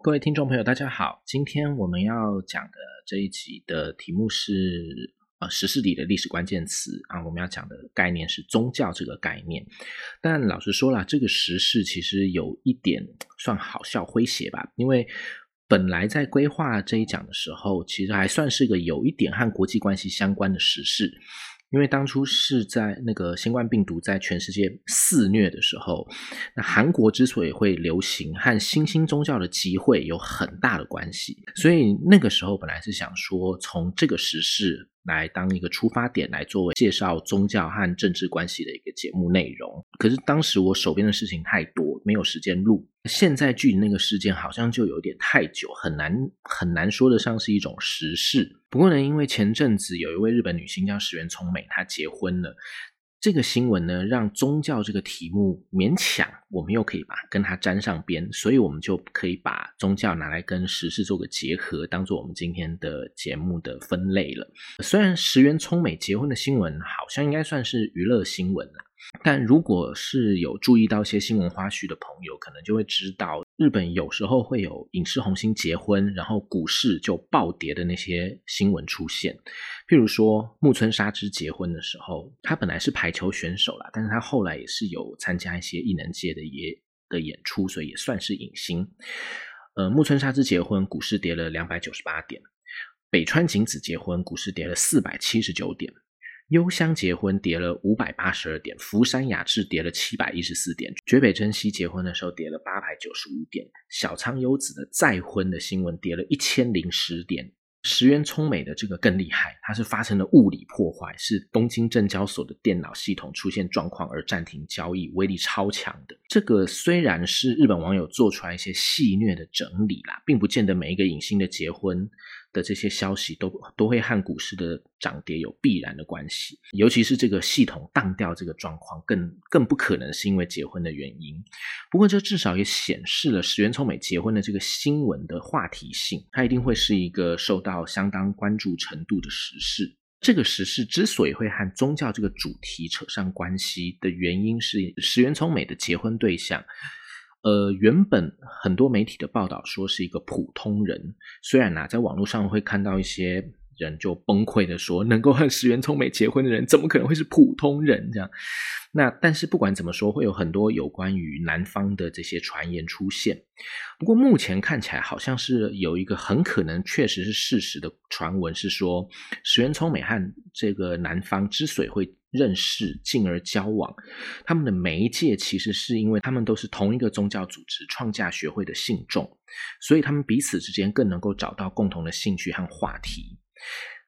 各位听众朋友，大家好。今天我们要讲的这一集的题目是呃时事里的历史关键词啊，我们要讲的概念是宗教这个概念。但老实说了，这个时事其实有一点算好笑诙谐吧，因为本来在规划这一讲的时候，其实还算是个有一点和国际关系相关的时事。因为当初是在那个新冠病毒在全世界肆虐的时候，那韩国之所以会流行，和新兴宗教的集会有很大的关系。所以那个时候本来是想说，从这个时事来当一个出发点，来作为介绍宗教和政治关系的一个节目内容。可是当时我手边的事情太多，没有时间录。现在距离那个事件好像就有点太久，很难很难说得上是一种时事。不过呢，因为前阵子有一位日本女星叫石原聪美，她结婚了，这个新闻呢让宗教这个题目勉强我们又可以把跟它沾上边，所以我们就可以把宗教拿来跟时事做个结合，当做我们今天的节目的分类了。虽然石原聪美结婚的新闻好像应该算是娱乐新闻了。但如果是有注意到一些新闻花絮的朋友，可能就会知道，日本有时候会有影视红星结婚，然后股市就暴跌的那些新闻出现。譬如说木村沙织结婚的时候，他本来是排球选手啦，但是他后来也是有参加一些艺能界的也的演出，所以也算是影星。呃，木村沙织结婚，股市跌了两百九十八点；北川景子结婚，股市跌了四百七十九点。幽香结婚跌了五百八十二点，福山雅治跌了七百一十四点，绝北真希结婚的时候跌了八百九十五点，小仓优子的再婚的新闻跌了一千零十点，石原聪美的这个更厉害，它是发生了物理破坏，是东京证交所的电脑系统出现状况而暂停交易，威力超强的。这个虽然是日本网友做出来一些戏谑的整理啦，并不见得每一个影星的结婚。的这些消息都都会和股市的涨跌有必然的关系，尤其是这个系统荡掉这个状况，更更不可能是因为结婚的原因。不过这至少也显示了石原聪美结婚的这个新闻的话题性，它一定会是一个受到相当关注程度的时事。这个时事之所以会和宗教这个主题扯上关系的原因，是石原聪美的结婚对象。呃，原本很多媒体的报道说是一个普通人，虽然呢，在网络上会看到一些人就崩溃的说，能够和石原聪美结婚的人，怎么可能会是普通人？这样，那但是不管怎么说，会有很多有关于男方的这些传言出现。不过目前看起来，好像是有一个很可能确实是事实的传闻，是说石原聪美和这个男方之所以会。认识进而交往，他们的媒介其实是因为他们都是同一个宗教组织创价学会的信众，所以他们彼此之间更能够找到共同的兴趣和话题。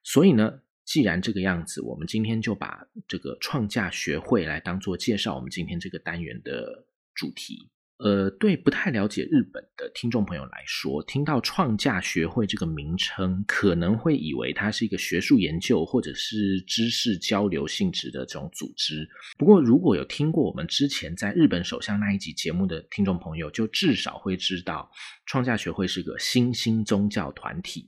所以呢，既然这个样子，我们今天就把这个创价学会来当做介绍我们今天这个单元的主题。呃，对不太了解日本的听众朋友来说，听到创价学会这个名称，可能会以为它是一个学术研究或者是知识交流性质的这种组织。不过，如果有听过我们之前在日本首相那一集节目的听众朋友，就至少会知道，创价学会是个新兴宗教团体，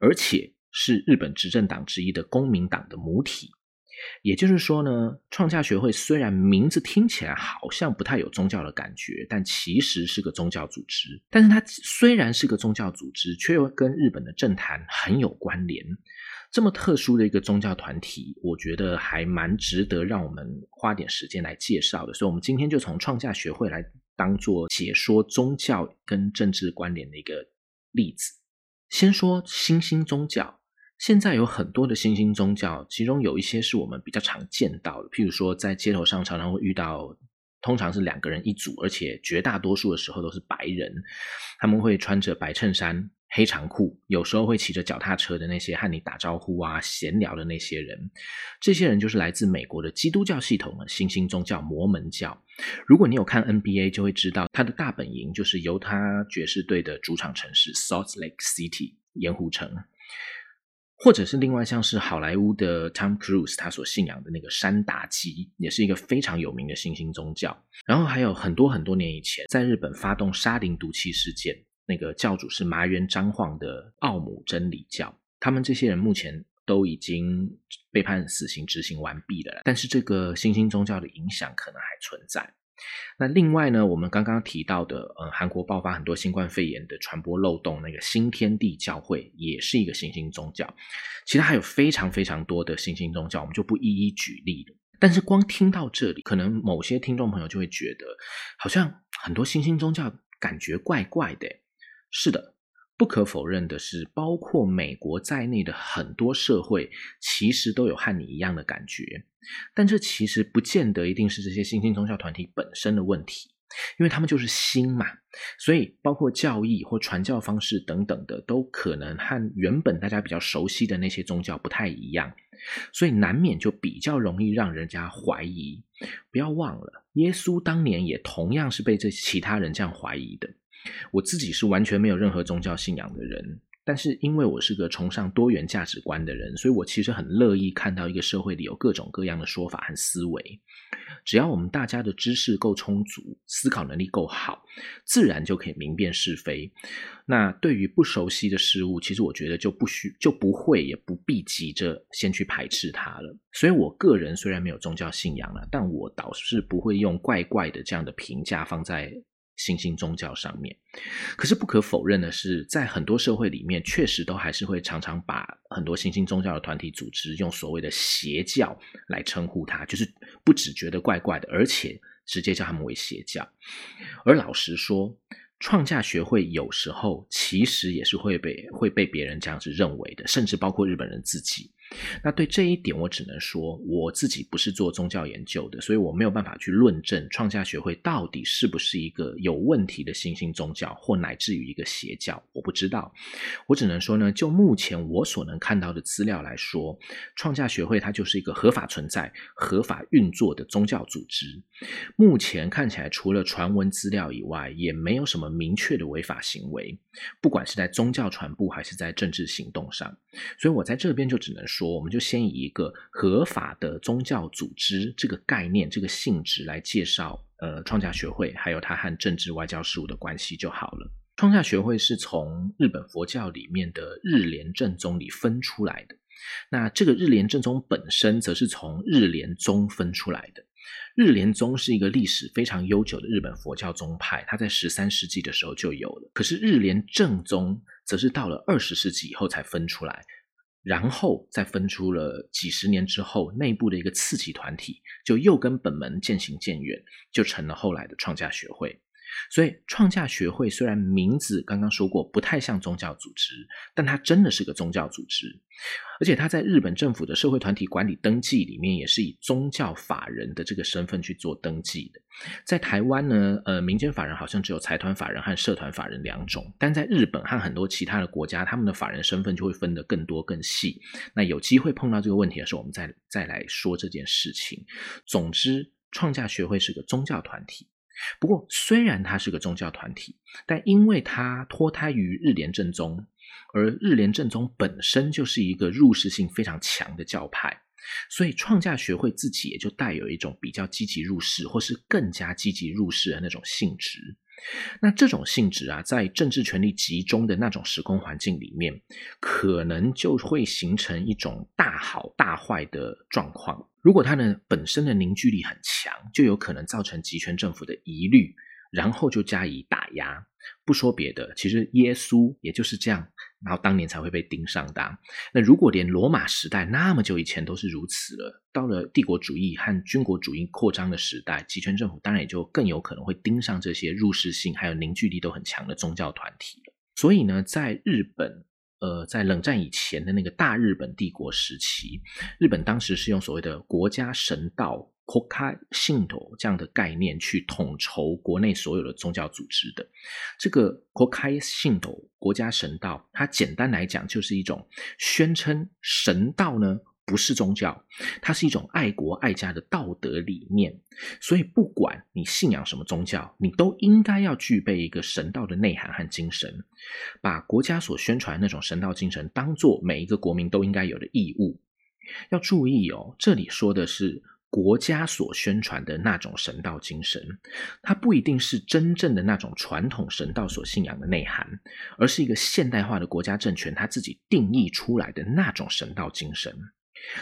而且是日本执政党之一的公民党的母体。也就是说呢，创价学会虽然名字听起来好像不太有宗教的感觉，但其实是个宗教组织。但是它虽然是个宗教组织，却又跟日本的政坛很有关联。这么特殊的一个宗教团体，我觉得还蛮值得让我们花点时间来介绍的。所以，我们今天就从创价学会来当做解说宗教跟政治关联的一个例子。先说新兴宗教。现在有很多的新兴宗教，其中有一些是我们比较常见到的，譬如说在街头上常常会遇到，通常是两个人一组，而且绝大多数的时候都是白人，他们会穿着白衬衫、黑长裤，有时候会骑着脚踏车的那些和你打招呼啊、闲聊的那些人，这些人就是来自美国的基督教系统的新兴宗教摩门教。如果你有看 NBA，就会知道他的大本营就是犹他爵士队的主场城市 Salt Lake City 盐湖城。或者是另外像是好莱坞的 Tom Cruise，他所信仰的那个山达基，也是一个非常有名的新兴宗教。然后还有很多很多年以前，在日本发动沙林毒气事件，那个教主是麻原彰晃的奥姆真理教。他们这些人目前都已经被判死刑执行完毕了，但是这个新兴宗教的影响可能还存在。那另外呢，我们刚刚提到的，呃，韩国爆发很多新冠肺炎的传播漏洞，那个新天地教会也是一个新兴宗教。其他还有非常非常多的新兴宗教，我们就不一一举例了。但是光听到这里，可能某些听众朋友就会觉得，好像很多新兴宗教感觉怪怪的。是的，不可否认的是，包括美国在内的很多社会，其实都有和你一样的感觉。但这其实不见得一定是这些新兴宗教团体本身的问题，因为他们就是新嘛，所以包括教义或传教方式等等的，都可能和原本大家比较熟悉的那些宗教不太一样，所以难免就比较容易让人家怀疑。不要忘了，耶稣当年也同样是被这其他人这样怀疑的。我自己是完全没有任何宗教信仰的人。但是因为我是个崇尚多元价值观的人，所以我其实很乐意看到一个社会里有各种各样的说法和思维。只要我们大家的知识够充足，思考能力够好，自然就可以明辨是非。那对于不熟悉的事物，其实我觉得就不需就不会也不必急着先去排斥它了。所以我个人虽然没有宗教信仰了，但我倒是不会用怪怪的这样的评价放在。新兴宗教上面，可是不可否认的是，在很多社会里面，确实都还是会常常把很多新兴宗教的团体组织用所谓的邪教来称呼它，就是不只觉得怪怪的，而且直接叫他们为邪教。而老实说，创价学会有时候其实也是会被会被别人这样子认为的，甚至包括日本人自己。那对这一点，我只能说我自己不是做宗教研究的，所以我没有办法去论证创价学会到底是不是一个有问题的新兴宗教，或乃至于一个邪教，我不知道。我只能说呢，就目前我所能看到的资料来说，创价学会它就是一个合法存在、合法运作的宗教组织。目前看起来，除了传闻资料以外，也没有什么明确的违法行为，不管是在宗教传播还是在政治行动上。所以我在这边就只能说。说我们就先以一个合法的宗教组织这个概念、这个性质来介绍，呃，创价学会还有它和政治外交事务的关系就好了。创价学会是从日本佛教里面的日莲正宗里分出来的，那这个日莲正宗本身则是从日莲宗分出来的。日莲宗是一个历史非常悠久的日本佛教宗派，它在十三世纪的时候就有了，可是日莲正宗则是到了二十世纪以后才分出来。然后再分出了几十年之后，内部的一个次级团体就又跟本门渐行渐远，就成了后来的创价学会。所以，创价学会虽然名字刚刚说过不太像宗教组织，但它真的是个宗教组织。而且，它在日本政府的社会团体管理登记里面，也是以宗教法人的这个身份去做登记的。在台湾呢，呃，民间法人好像只有财团法人和社团法人两种，但在日本和很多其他的国家，他们的法人身份就会分得更多更细。那有机会碰到这个问题的时候，我们再再来说这件事情。总之，创价学会是个宗教团体。不过，虽然它是个宗教团体，但因为它脱胎于日莲正宗，而日莲正宗本身就是一个入世性非常强的教派，所以创价学会自己也就带有一种比较积极入世，或是更加积极入世的那种性质。那这种性质啊，在政治权力集中的那种时空环境里面，可能就会形成一种大好大坏的状况。如果它的本身的凝聚力很强，就有可能造成集权政府的疑虑。然后就加以打压，不说别的，其实耶稣也就是这样，然后当年才会被盯上的。那如果连罗马时代那么久以前都是如此了，到了帝国主义和军国主义扩张的时代，集权政府当然也就更有可能会盯上这些入世性还有凝聚力都很强的宗教团体。所以呢，在日本，呃，在冷战以前的那个大日本帝国时期，日本当时是用所谓的国家神道。（Koka Shinto） 这样的概念去统筹国内所有的宗教组织的，这个 Koka Shinto 国家神道，它简单来讲就是一种宣称神道呢不是宗教，它是一种爱国爱家的道德理念。所以不管你信仰什么宗教，你都应该要具备一个神道的内涵和精神，把国家所宣传那种神道精神当做每一个国民都应该有的义务。要注意哦，这里说的是。国家所宣传的那种神道精神，它不一定是真正的那种传统神道所信仰的内涵，而是一个现代化的国家政权他自己定义出来的那种神道精神。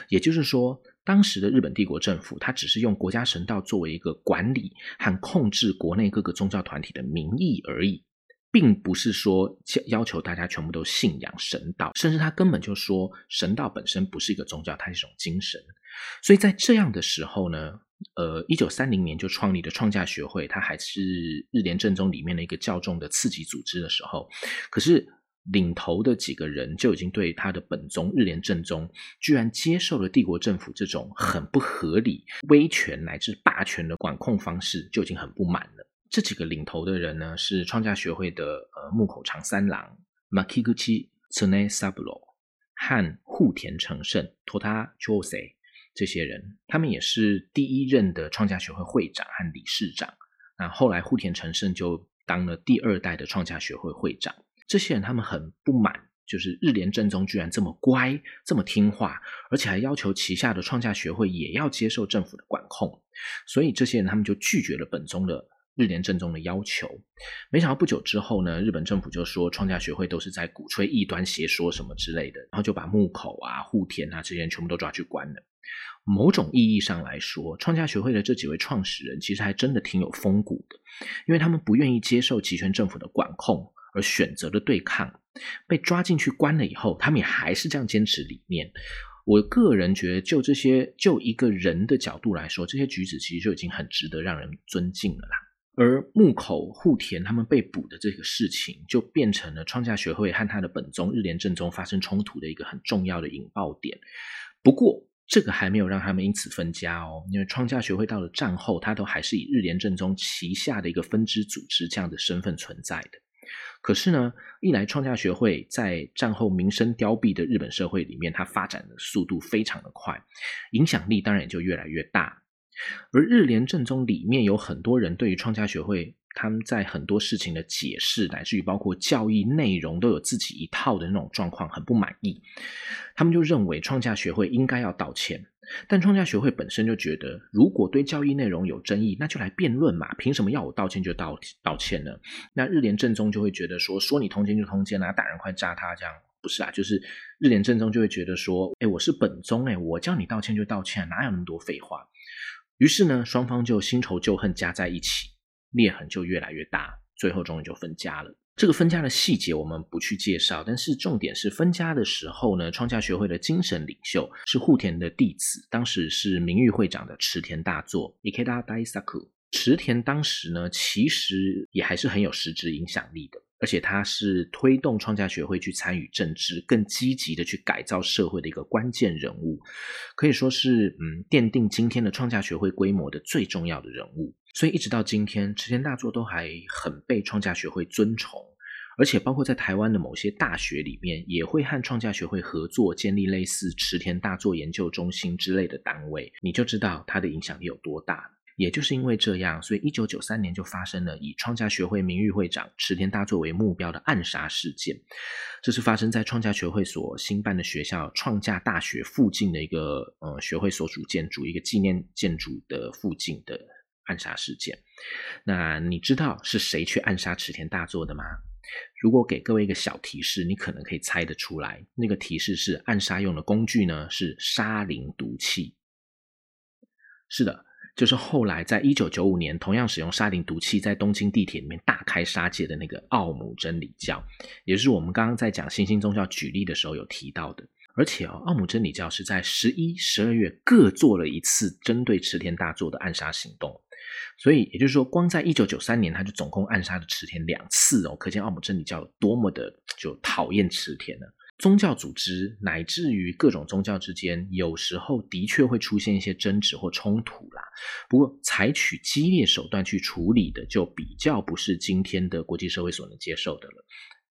也就是说，当时的日本帝国政府，它只是用国家神道作为一个管理和控制国内各个宗教团体的名义而已，并不是说要求大家全部都信仰神道，甚至他根本就说神道本身不是一个宗教，它是一种精神。所以在这样的时候呢，呃，一九三零年就创立的创价学会，它还是日莲正宗里面的一个较重的次级组织的时候，可是。领头的几个人就已经对他的本宗日莲正宗，居然接受了帝国政府这种很不合理、威权乃至霸权的管控方式，就已经很不满了。这几个领头的人呢，是创价学会的呃木口长三郎 Makiguchi Tsune Saburo 和户田成胜 Tota Jose 这些人，他们也是第一任的创价学会会长和理事长。那后来户田成胜就当了第二代的创价学会会长。这些人他们很不满，就是日莲正宗居然这么乖、这么听话，而且还要求旗下的创价学会也要接受政府的管控，所以这些人他们就拒绝了本宗的日莲正宗的要求。没想到不久之后呢，日本政府就说创价学会都是在鼓吹异端邪说什么之类的，然后就把木口啊、户田啊这些人全部都抓去关了。某种意义上来说，创价学会的这几位创始人其实还真的挺有风骨的，因为他们不愿意接受集权政府的管控。而选择了对抗，被抓进去关了以后，他们也还是这样坚持理念。我个人觉得，就这些，就一个人的角度来说，这些举止其实就已经很值得让人尊敬了啦。而木口户田他们被捕的这个事情，就变成了创价学会和他的本宗日莲正宗发生冲突的一个很重要的引爆点。不过，这个还没有让他们因此分家哦，因为创价学会到了战后，他都还是以日莲正宗旗下的一个分支组织这样的身份存在的。可是呢，一来创价学会在战后民生凋敝的日本社会里面，它发展的速度非常的快，影响力当然也就越来越大。而日联正宗里面有很多人对于创价学会。他们在很多事情的解释，乃至于包括教义内容，都有自己一套的那种状况，很不满意。他们就认为创价学会应该要道歉，但创价学会本身就觉得，如果对教义内容有争议，那就来辩论嘛，凭什么要我道歉就道道歉呢？那日莲正宗就会觉得说，说你通奸就通奸啊，打人快扎他这样，不是啊？就是日莲正宗就会觉得说，哎，我是本宗，哎，我叫你道歉就道歉，哪有那么多废话？于是呢，双方就新仇旧恨加在一起。裂痕就越来越大，最后终于就分家了。这个分家的细节我们不去介绍，但是重点是分家的时候呢，创价学会的精神领袖是户田的弟子，当时是名誉会长的池田大作 （Ikeda Daisaku）。池田当时呢，其实也还是很有实质影响力的。而且他是推动创价学会去参与政治、更积极的去改造社会的一个关键人物，可以说是嗯奠定今天的创价学会规模的最重要的人物。所以一直到今天，池田大作都还很被创价学会尊崇，而且包括在台湾的某些大学里面，也会和创价学会合作建立类似池田大作研究中心之类的单位，你就知道他的影响力有多大。也就是因为这样，所以一九九三年就发生了以创价学会名誉会长池田大作为目标的暗杀事件。这是发生在创价学会所新办的学校创价大学附近的一个呃学会所属建筑一个纪念建筑的附近的暗杀事件。那你知道是谁去暗杀池田大作的吗？如果给各位一个小提示，你可能可以猜得出来。那个提示是暗杀用的工具呢是沙林毒气。是的。就是后来在一九九五年，同样使用沙林毒气在东京地铁里面大开杀戒的那个奥姆真理教，也是我们刚刚在讲新兴宗教举例的时候有提到的。而且哦，奥姆真理教是在十一、十二月各做了一次针对池田大作的暗杀行动，所以也就是说，光在一九九三年他就总共暗杀了池田两次哦，可见奥姆真理教有多么的就讨厌池田呢。宗教组织乃至于各种宗教之间，有时候的确会出现一些争执或冲突啦。不过，采取激烈手段去处理的，就比较不是今天的国际社会所能接受的了。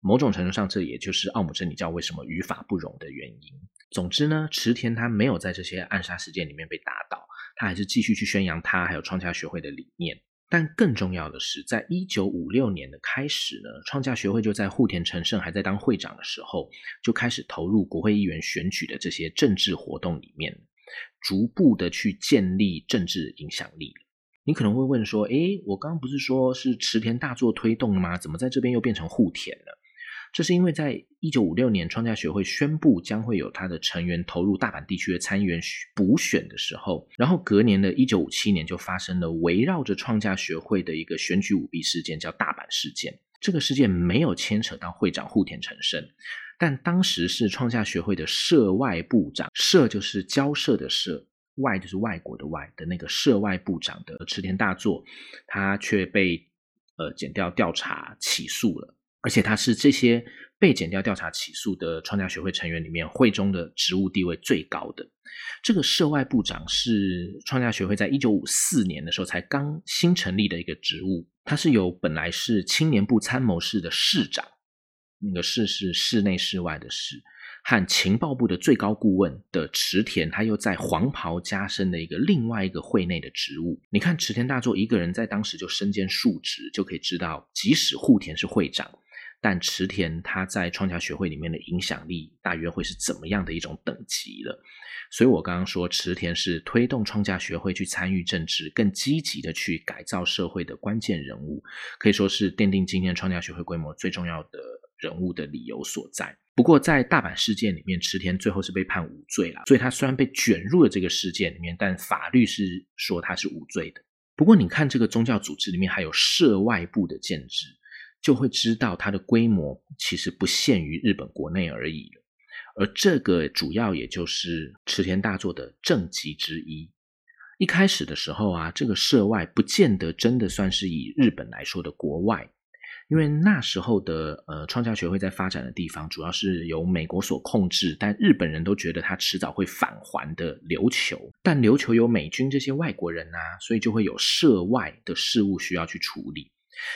某种程度上，这也就是奥姆真理教为什么与法不容的原因。总之呢，池田他没有在这些暗杀事件里面被打倒，他还是继续去宣扬他还有创价学会的理念。但更重要的是，在一九五六年的开始呢，创价学会就在户田成胜还在当会长的时候，就开始投入国会议员选举的这些政治活动里面，逐步的去建立政治影响力。你可能会问说：“诶，我刚刚不是说是池田大作推动的吗？怎么在这边又变成户田了？”这是因为在一九五六年创价学会宣布将会有他的成员投入大阪地区的参议员补选的时候，然后隔年的一九五七年就发生了围绕着创价学会的一个选举舞弊事件，叫大阪事件。这个事件没有牵扯到会长户田成生，但当时是创价学会的涉外部长，涉就是交涉的涉，外就是外国的外的那个涉外部长的池田大作，他却被呃减掉调查起诉了。而且他是这些被减掉调查起诉的创价学会成员里面会中的职务地位最高的。这个涉外部长是创价学会在一九五四年的时候才刚新成立的一个职务，他是由本来是青年部参谋室的室长，那个室是室内室外的室，和情报部的最高顾问的池田，他又在黄袍加身的一个另外一个会内的职务。你看池田大作一个人在当时就身兼数职，就可以知道，即使户田是会长。但池田他在创价学会里面的影响力大约会是怎么样的一种等级了？所以我刚刚说池田是推动创价学会去参与政治、更积极的去改造社会的关键人物，可以说是奠定今天创价学会规模最重要的人物的理由所在。不过在大阪事件里面，池田最后是被判无罪了，所以他虽然被卷入了这个事件里面，但法律是说他是无罪的。不过你看这个宗教组织里面还有涉外部的建制。就会知道它的规模其实不限于日本国内而已了，而这个主要也就是池田大作的政绩之一。一开始的时候啊，这个涉外不见得真的算是以日本来说的国外，因为那时候的呃创价学会在发展的地方主要是由美国所控制，但日本人都觉得它迟早会返还的琉球，但琉球有美军这些外国人啊，所以就会有涉外的事务需要去处理。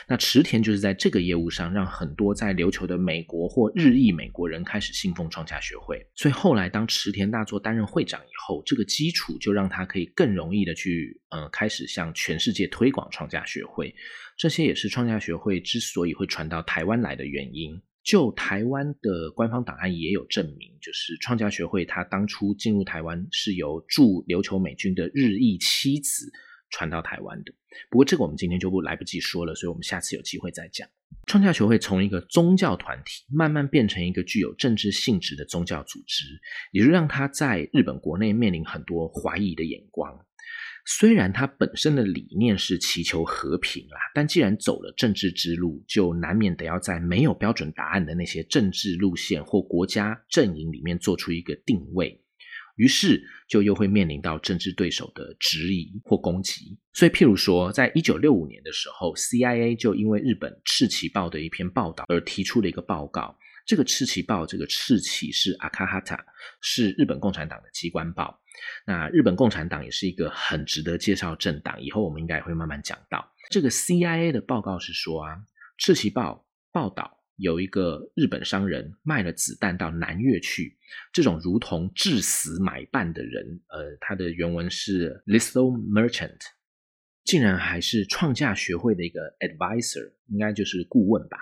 那池田就是在这个业务上，让很多在琉球的美国或日裔美国人开始信奉创价学会。所以后来当池田大作担任会长以后，这个基础就让他可以更容易的去，呃，开始向全世界推广创价学会。这些也是创价学会之所以会传到台湾来的原因。就台湾的官方档案也有证明，就是创价学会他当初进入台湾是由驻琉球美军的日裔妻子。传到台湾的，不过这个我们今天就不来不及说了，所以我们下次有机会再讲。创价学会从一个宗教团体慢慢变成一个具有政治性质的宗教组织，也就让它在日本国内面临很多怀疑的眼光。虽然它本身的理念是祈求和平啦，但既然走了政治之路，就难免得要在没有标准答案的那些政治路线或国家阵营里面做出一个定位。于是就又会面临到政治对手的质疑或攻击。所以，譬如说，在一九六五年的时候，CIA 就因为日本《赤旗报》的一篇报道而提出了一个报告。这个《赤旗报》这个赤旗是阿卡哈塔，是日本共产党的机关报。那日本共产党也是一个很值得介绍政党，以后我们应该也会慢慢讲到。这个 CIA 的报告是说啊，《赤旗报》报道。有一个日本商人卖了子弹到南越去，这种如同致死买办的人，呃，他的原文是 lethal merchant，竟然还是创价学会的一个 advisor，应该就是顾问吧。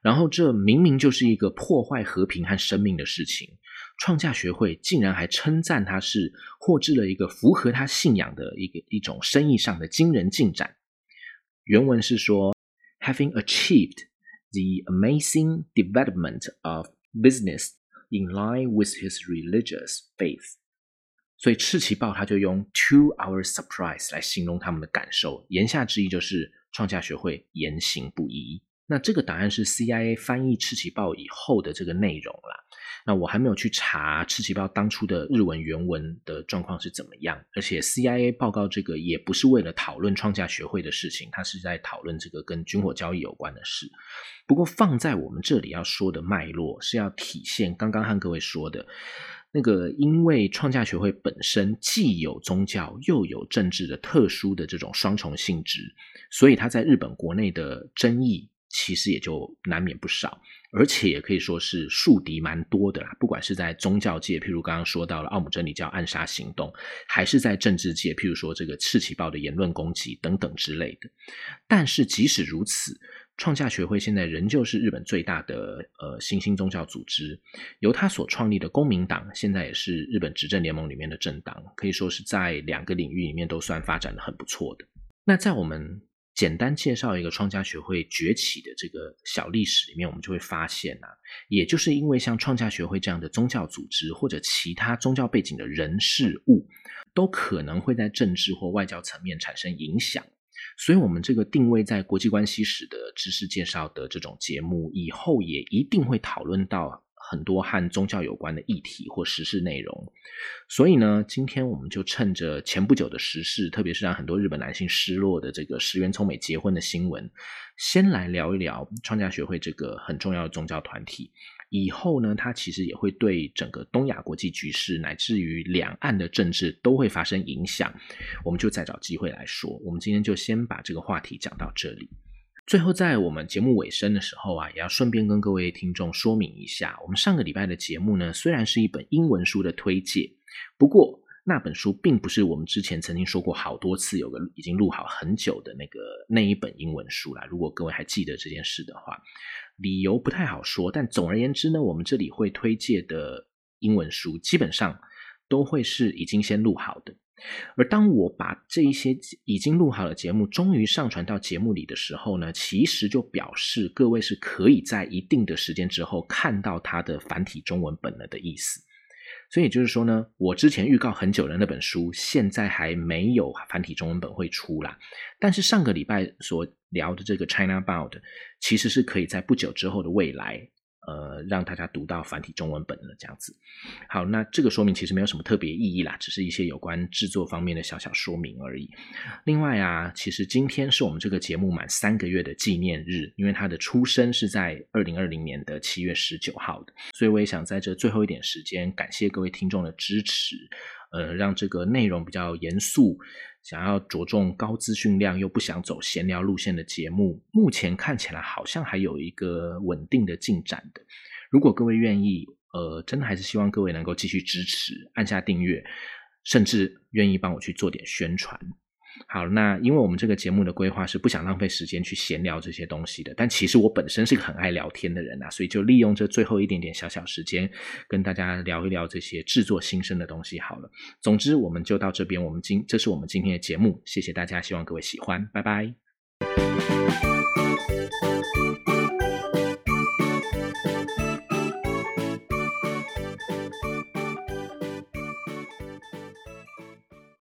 然后这明明就是一个破坏和平和生命的事情，创价学会竟然还称赞他是获知了一个符合他信仰的一个一种生意上的惊人进展。原文是说，having achieved。The amazing development of business in line with his religious faith。所以《赤旗报》他就用 “to our surprise” 来形容他们的感受，言下之意就是创价学会言行不一。那这个答案是 CIA 翻译《赤旗报》以后的这个内容啦。那我还没有去查《赤旗报》当初的日文原文的状况是怎么样，而且 CIA 报告这个也不是为了讨论创价学会的事情，它是在讨论这个跟军火交易有关的事。不过放在我们这里要说的脉络是要体现刚刚和各位说的那个，因为创价学会本身既有宗教又有政治的特殊的这种双重性质，所以它在日本国内的争议。其实也就难免不少，而且也可以说是树敌蛮多的啦。不管是在宗教界，譬如刚刚说到了奥姆真理教暗杀行动，还是在政治界，譬如说这个赤旗报的言论攻击等等之类的。但是即使如此，创价学会现在仍旧是日本最大的呃新兴宗教组织。由他所创立的公民党，现在也是日本执政联盟里面的政党，可以说是在两个领域里面都算发展的很不错的。那在我们。简单介绍一个创价学会崛起的这个小历史里面，我们就会发现啊，也就是因为像创价学会这样的宗教组织，或者其他宗教背景的人事物，都可能会在政治或外交层面产生影响。所以，我们这个定位在国际关系史的知识介绍的这种节目，以后也一定会讨论到。很多和宗教有关的议题或时事内容，所以呢，今天我们就趁着前不久的时事，特别是让很多日本男性失落的这个石原聪美结婚的新闻，先来聊一聊创价学会这个很重要的宗教团体。以后呢，它其实也会对整个东亚国际局势，乃至于两岸的政治都会发生影响。我们就再找机会来说。我们今天就先把这个话题讲到这里。最后，在我们节目尾声的时候啊，也要顺便跟各位听众说明一下，我们上个礼拜的节目呢，虽然是一本英文书的推介，不过那本书并不是我们之前曾经说过好多次有个已经录好很久的那个那一本英文书啦。如果各位还记得这件事的话，理由不太好说，但总而言之呢，我们这里会推介的英文书基本上都会是已经先录好的。而当我把这一些已经录好的节目终于上传到节目里的时候呢，其实就表示各位是可以在一定的时间之后看到它的繁体中文本了的意思。所以也就是说呢，我之前预告很久的那本书，现在还没有繁体中文本会出啦。但是上个礼拜所聊的这个 China Bound，其实是可以在不久之后的未来。呃，让大家读到繁体中文本了，这样子。好，那这个说明其实没有什么特别意义啦，只是一些有关制作方面的小小说明而已。另外啊，其实今天是我们这个节目满三个月的纪念日，因为它的出生是在二零二零年的七月十九号的，所以我也想在这最后一点时间，感谢各位听众的支持，呃，让这个内容比较严肃。想要着重高资讯量又不想走闲聊路线的节目，目前看起来好像还有一个稳定的进展的。如果各位愿意，呃，真的还是希望各位能够继续支持，按下订阅，甚至愿意帮我去做点宣传。好，那因为我们这个节目的规划是不想浪费时间去闲聊这些东西的，但其实我本身是个很爱聊天的人啊，所以就利用这最后一点点小小时间，跟大家聊一聊这些制作新生的东西好了。总之，我们就到这边，我们今这是我们今天的节目，谢谢大家，希望各位喜欢，拜拜。